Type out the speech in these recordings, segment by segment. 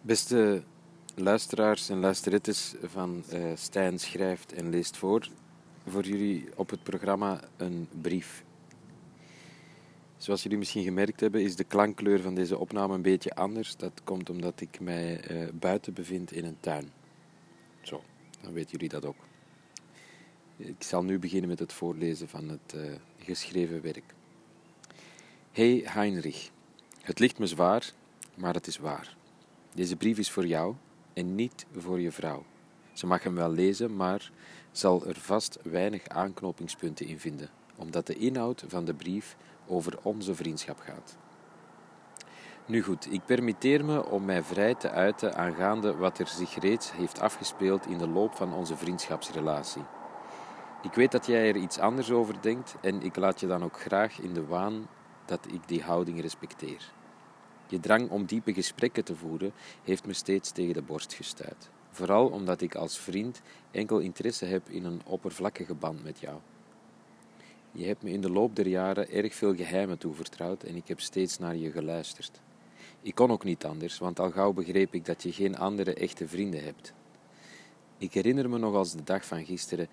Beste luisteraars en luisterettes van uh, Stijn schrijft en leest voor, voor jullie op het programma een brief. Zoals jullie misschien gemerkt hebben, is de klankkleur van deze opname een beetje anders. Dat komt omdat ik mij uh, buiten bevind in een tuin. Zo, dan weten jullie dat ook. Ik zal nu beginnen met het voorlezen van het uh, geschreven werk. Hey Heinrich, het ligt me zwaar, maar het is waar. Deze brief is voor jou en niet voor je vrouw. Ze mag hem wel lezen, maar zal er vast weinig aanknopingspunten in vinden, omdat de inhoud van de brief over onze vriendschap gaat. Nu goed, ik permitteer me om mij vrij te uiten aangaande wat er zich reeds heeft afgespeeld in de loop van onze vriendschapsrelatie. Ik weet dat jij er iets anders over denkt en ik laat je dan ook graag in de waan dat ik die houding respecteer. Je drang om diepe gesprekken te voeren heeft me steeds tegen de borst gestuit. Vooral omdat ik als vriend enkel interesse heb in een oppervlakkige band met jou. Je hebt me in de loop der jaren erg veel geheimen toevertrouwd en ik heb steeds naar je geluisterd. Ik kon ook niet anders, want al gauw begreep ik dat je geen andere echte vrienden hebt. Ik herinner me nog als de dag van gisteren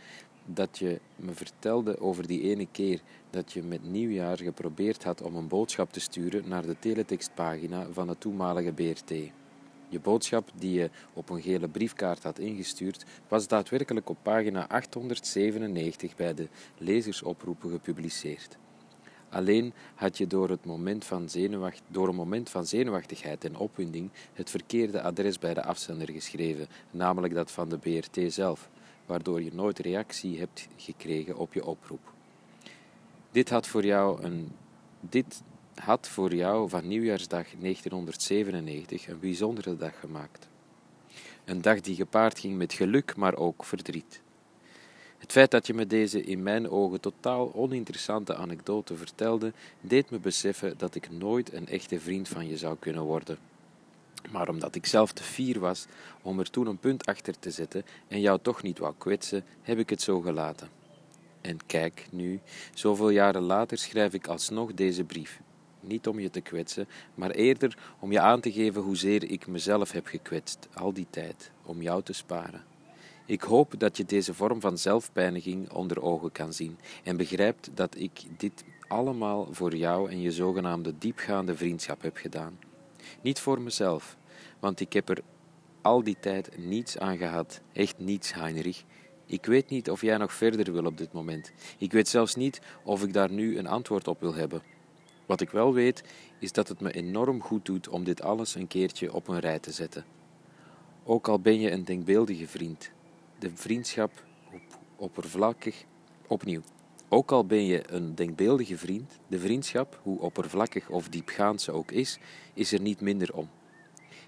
dat je me vertelde over die ene keer dat je met nieuwjaar geprobeerd had om een boodschap te sturen naar de teletextpagina van de toenmalige BRT. Je boodschap die je op een gele briefkaart had ingestuurd, was daadwerkelijk op pagina 897 bij de lezersoproepen gepubliceerd. Alleen had je door, het moment van door een moment van zenuwachtigheid en opwinding het verkeerde adres bij de afzender geschreven, namelijk dat van de BRT zelf waardoor je nooit reactie hebt gekregen op je oproep. Dit had voor jou, een, dit had voor jou van nieuwjaarsdag 1997 een bijzondere dag gemaakt. Een dag die gepaard ging met geluk, maar ook verdriet. Het feit dat je me deze in mijn ogen totaal oninteressante anekdote vertelde, deed me beseffen dat ik nooit een echte vriend van je zou kunnen worden. Maar omdat ik zelf te fier was om er toen een punt achter te zetten en jou toch niet wou kwetsen, heb ik het zo gelaten. En kijk, nu, zoveel jaren later, schrijf ik alsnog deze brief. Niet om je te kwetsen, maar eerder om je aan te geven hoezeer ik mezelf heb gekwetst, al die tijd, om jou te sparen. Ik hoop dat je deze vorm van zelfpijniging onder ogen kan zien en begrijpt dat ik dit allemaal voor jou en je zogenaamde diepgaande vriendschap heb gedaan. Niet voor mezelf, want ik heb er al die tijd niets aan gehad. Echt niets, Heinrich. Ik weet niet of jij nog verder wil op dit moment. Ik weet zelfs niet of ik daar nu een antwoord op wil hebben. Wat ik wel weet, is dat het me enorm goed doet om dit alles een keertje op een rij te zetten. Ook al ben je een denkbeeldige vriend, de vriendschap op, oppervlakkig opnieuw. Ook al ben je een denkbeeldige vriend, de vriendschap, hoe oppervlakkig of diepgaand ze ook is, is er niet minder om.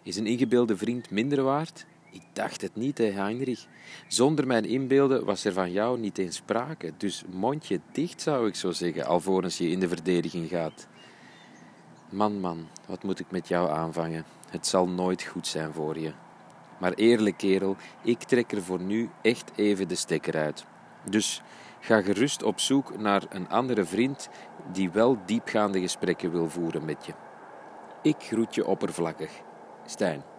Is een ingebeelde vriend minder waard? Ik dacht het niet, hè, Heinrich. Zonder mijn inbeelden was er van jou niet eens sprake, dus mondje dicht zou ik zo zeggen, alvorens je in de verdediging gaat. Man, man, wat moet ik met jou aanvangen? Het zal nooit goed zijn voor je. Maar eerlijk, kerel, ik trek er voor nu echt even de stekker uit. Dus Ga gerust op zoek naar een andere vriend die wel diepgaande gesprekken wil voeren met je. Ik groet je oppervlakkig. Stijn.